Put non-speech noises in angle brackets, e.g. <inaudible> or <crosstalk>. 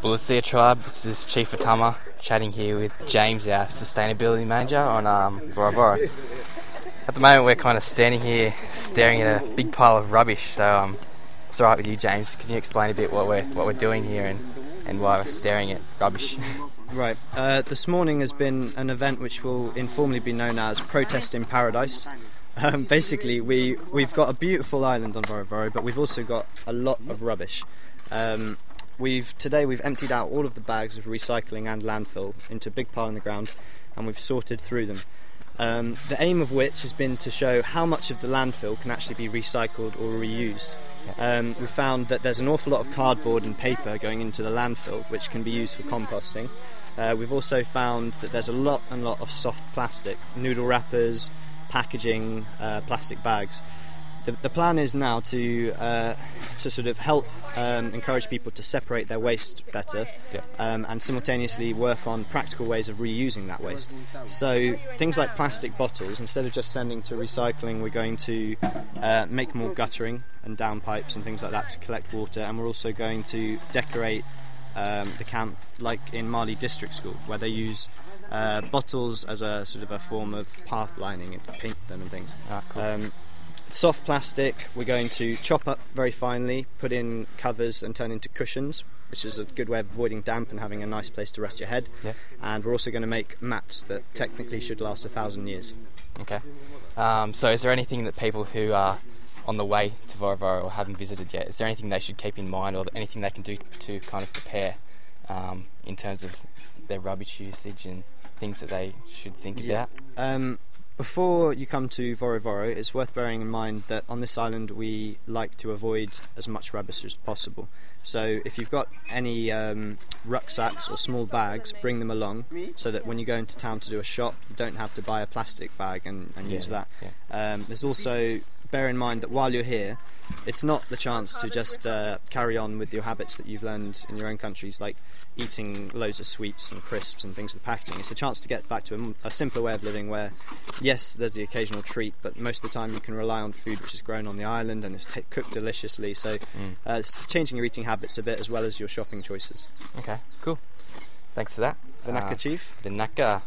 Bulasia Tribe. This is Chief Atama chatting here with James, our sustainability manager on um. At the moment, we're kind of standing here staring at a big pile of rubbish. So, um, it's all right with you, James. Can you explain a bit what we're what we're doing here and, and why we're staring at rubbish? <laughs> Right. Uh, this morning has been an event which will informally be known as Protest in Paradise. Um, basically, we we've got a beautiful island on Vorovoro, but we've also got a lot of rubbish. Um, we've today we've emptied out all of the bags of recycling and landfill into a big pile on the ground, and we've sorted through them. Um, the aim of which has been to show how much of the landfill can actually be recycled or reused. Um, we found that there's an awful lot of cardboard and paper going into the landfill, which can be used for composting. Uh, we've also found that there's a lot and lot of soft plastic, noodle wrappers, packaging, uh, plastic bags. The, the plan is now to uh, to sort of help um, encourage people to separate their waste better, Yeah. um, and simultaneously work on practical ways of reusing that waste. So things like plastic bottles, instead of just sending to recycling, we're going to uh, make more guttering and downpipes and things like that to collect water, and we're also going to decorate um, the camp like in Mali District School, where they use uh, bottles as a sort of a form of path lining and paint them and things. Ah, cool. Um, soft plastic, we're going to chop up very finely, put in covers, and turn into cushions, which is a good way of avoiding damp and having a nice place to rest your head. Yeah. And we're also going to make mats that technically should last a thousand years. Okay. Um, so, is there anything that people who are on the way to Vorovoro or haven't visited yet, is there anything they should keep in mind or anything they can do to kind of prepare um, in terms of their rubbish usage and things that they should think about? Um, before you come to Vorovoro, it's worth bearing in mind that on this island we like to avoid as much rubbish as possible. So if you've got any um, rucksacks or small bags, bring them along so that when you go into town to do a shop, you don't have to buy a plastic bag and, and use Yeah, that. Um, there's also bear in mind that while you're here, it's not the chance to just uh, carry on with your habits that you've learned in your own countries, like eating loads of sweets and crisps and things with packaging. It's a chance to get back to a simpler way of living where, yes, there's the occasional treat, but most of the time you can rely on food which is grown on the island and is t- cooked deliciously. So uh, it's changing your eating habits a bit as well as your shopping choices. Okay, cool. Thanks for that. Vinaka Uh, Chief. The Naka.